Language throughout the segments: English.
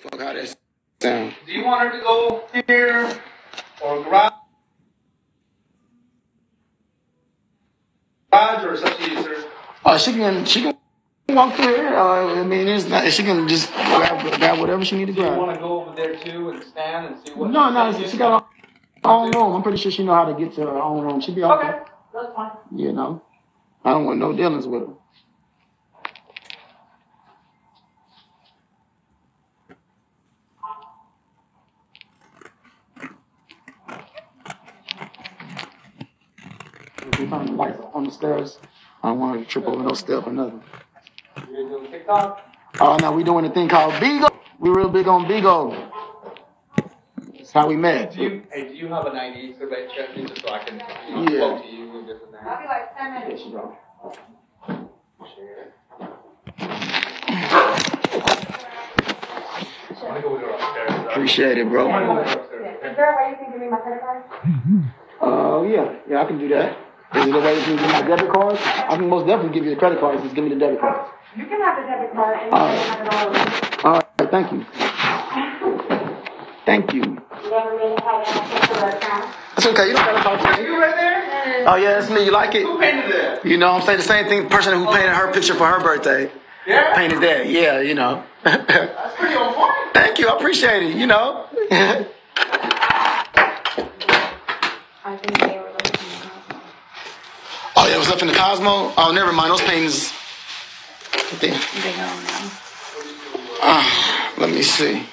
fuck how that sound. Do you want her to go here or garage? Garage or you, sir? Uh, she can she can walk through here. Uh, I mean, it's not. She can just grab, grab whatever she need to Do you grab. want to go over there too and stand and see what? No, no, she got her own room. I'm pretty sure she know how to get to her own room. She be okay. Okay, that's fine. You know, I don't want no dealings with her. If we turn the lights on the stairs, I don't want her to trip over no step or nothing. You gonna do a TikTok? Oh, now we doing a thing called Bigo. We real big on Bigo. That's how we met. Do you, hey, do you have an ID so that check me just so I can you know, Yeah. quote to you and this and I'll be like ten minutes. she go. I wanna go with her upstairs. Appreciate it, bro. wanna go with her Yeah. upstairs. Is there a way you can give me my credit card? Oh, yeah, yeah, I can do that. Is it a way you can give me my debit card? I can most definitely give you the credit card. Just give me the debit card. You can have the debit card and you All can have it all. All right, thank you. Thank you. You never really had access to the account. That's okay. You don't gotta talk to me. You right there? Oh yeah, that's me. You like it? Who painted that? You know, I'm saying the same thing. The person who painted her picture for her birthday Yeah? painted that. Yeah, you know. That's pretty on point. thank you. I appreciate it. You know. I think they were looking at it. It was up in the Cosmo. Oh, never mind. Those paintings. They now. Ah, let me see.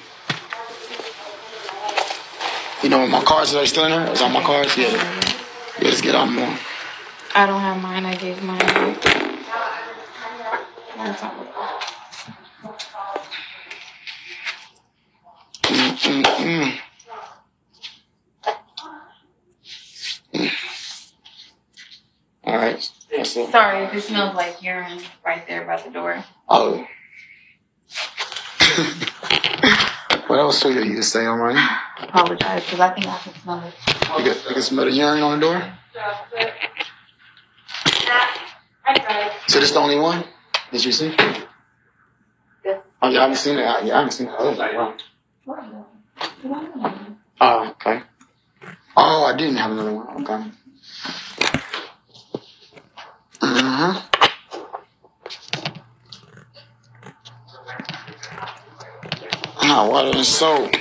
You know, my cards are they still in there? Is all my cards? Yeah. Yeah, let's get on more. I don't have mine. I gave mine. Not Mm, mm, mm. All right. That's it. Sorry, it smells like urine right there by the door. Oh. what else should you to say, all right? Apologize, because I think I can smell it. You can, you can smell the urine on the door? So this the only one? Did you see? Yeah. Oh, yeah, I haven't seen it. I, yeah, I haven't seen it. Oh, wow. Oh, okay. Oh, I didn't have another one. Okay. Mm-hmm. Oh, water and soap.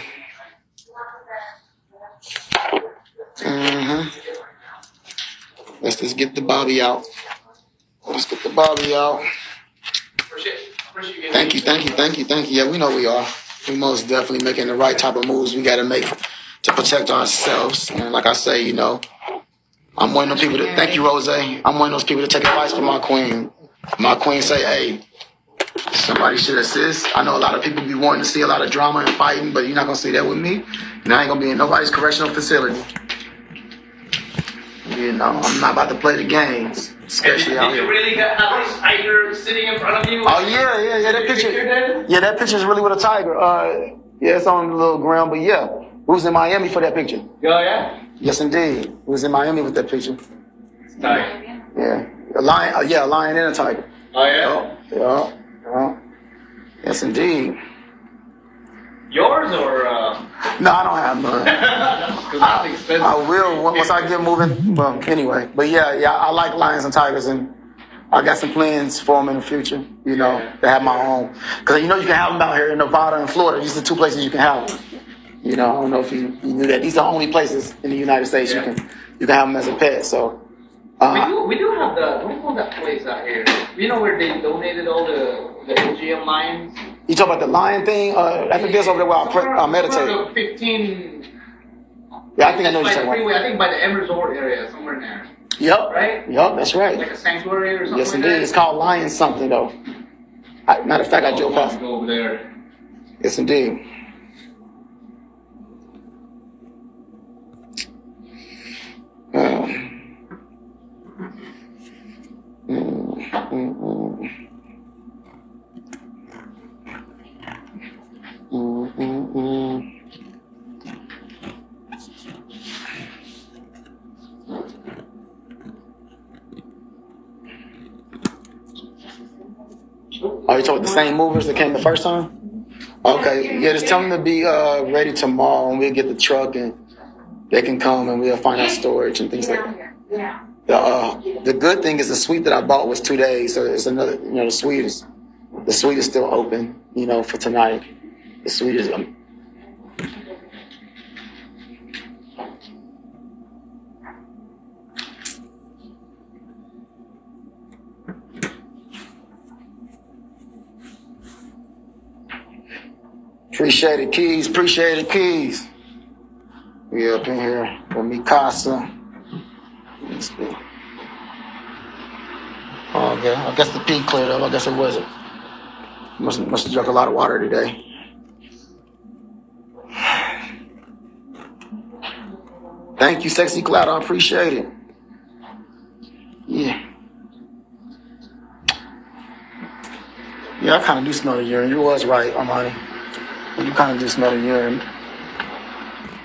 Mm-hmm. Let's just get the Bobby out. Let's get the Bobby out. Thank you, thank you, thank you, thank you. Yeah, we know we are. We most definitely making the right type of moves we gotta make to protect ourselves. And like I say, you know, I'm one of those people that thank you, Rose. I'm one of those people that take advice from my queen. My queen say, hey, somebody should assist. I know a lot of people be wanting to see a lot of drama and fighting, but you're not gonna see that with me. And I ain't gonna be in nobody's correctional facility. You know, I'm not about to play the games, especially out Did you here. really have this tiger sitting in front of you? Oh yeah, yeah, yeah. That Did you picture. that? Yeah, that picture is really with a tiger. Uh, yeah, it's on the little ground, but yeah, we was in Miami for that picture. Oh, yeah? Yes, indeed, we was in Miami with that picture. Tiger. Yeah, a lion. Uh, yeah, a lion and a tiger. Oh, yeah? Yeah, yeah, yeah. Yes, indeed. Yours or, uh, No, I don't have none. because that's expensive. I will once I get moving. Well, anyway, but yeah, yeah, I like lions and tigers, and I got some plans for them in the future. You know, Yeah. to have my own. Because you know you can have them out here in Nevada and Florida. These are the two places you can have them. You know, I don't know if you, you knew that. These are the only places in the United States Yeah. you can you can have them as a pet. So, We uh, do, we do have the, what do you call that place out here? You know where they donated all the, the MGM lions? you talk about the lion thing. Uh, I think there's over there where I, pre- I meditate. Fifteen. Yeah, I think I know what by you're the talking freeway, I think by the Emerald Resort area, somewhere in there. Yep. right? Yep, that's right. Like a sanctuary or something Yes, like indeed. that? It's called lion something though. I, matter of fact, I Oh, drove past. go over there. Yes, indeed. Oh, you talking the same movers that came the first time? Okay. Yeah, just tell them to be uh, ready tomorrow and we'll get the truck and they can come and we'll find out storage and things like that. The, uh, the good thing is the suite that I bought was two days, so it's another, you know, the suite is, the suite is still open, you know, for tonight. The suite is, um, appreciate it, Keys, appreciate it, Keys. We up in here for Mikasa. Let's see. Oh, okay. I guess the pee cleared up. I guess it wasn't. Must must have drunk a lot of water today. Thank you, sexy cloud. I appreciate it. Yeah. Yeah, I kind of do smell the urine. You was right, Armani. Kind of do smell the urine.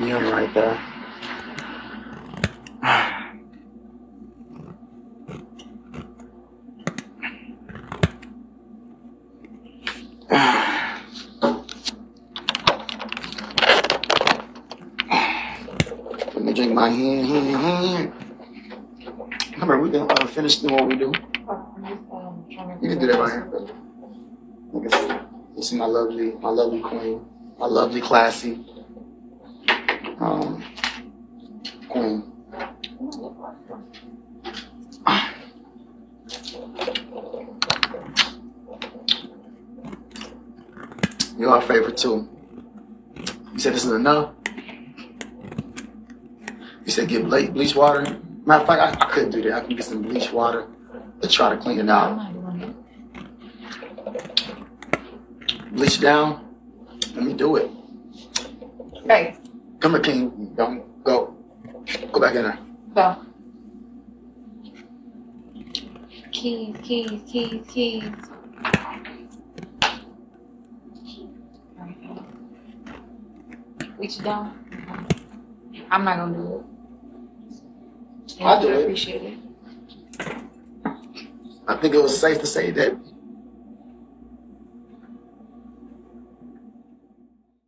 Urine right there. Let me drink my hand, hand, hand. Remember, we can uh, finish doing what we do. You can do that right here. At this. This my lovely, my lovely queen, my lovely classy um, queen. You're our favorite too. You said this is enough. You said get ble- bleach water. Matter of fact, I, I couldn't do that. I can get some bleach water to try to clean it out. Bleach down. Let me do it. Hey, Come here, King. Don't go. Go back in there. go. Keys, keys, keys, keys. Reach it down. I'm not gonna do it. I'll do it. Appreciate it. I think it was safe to say that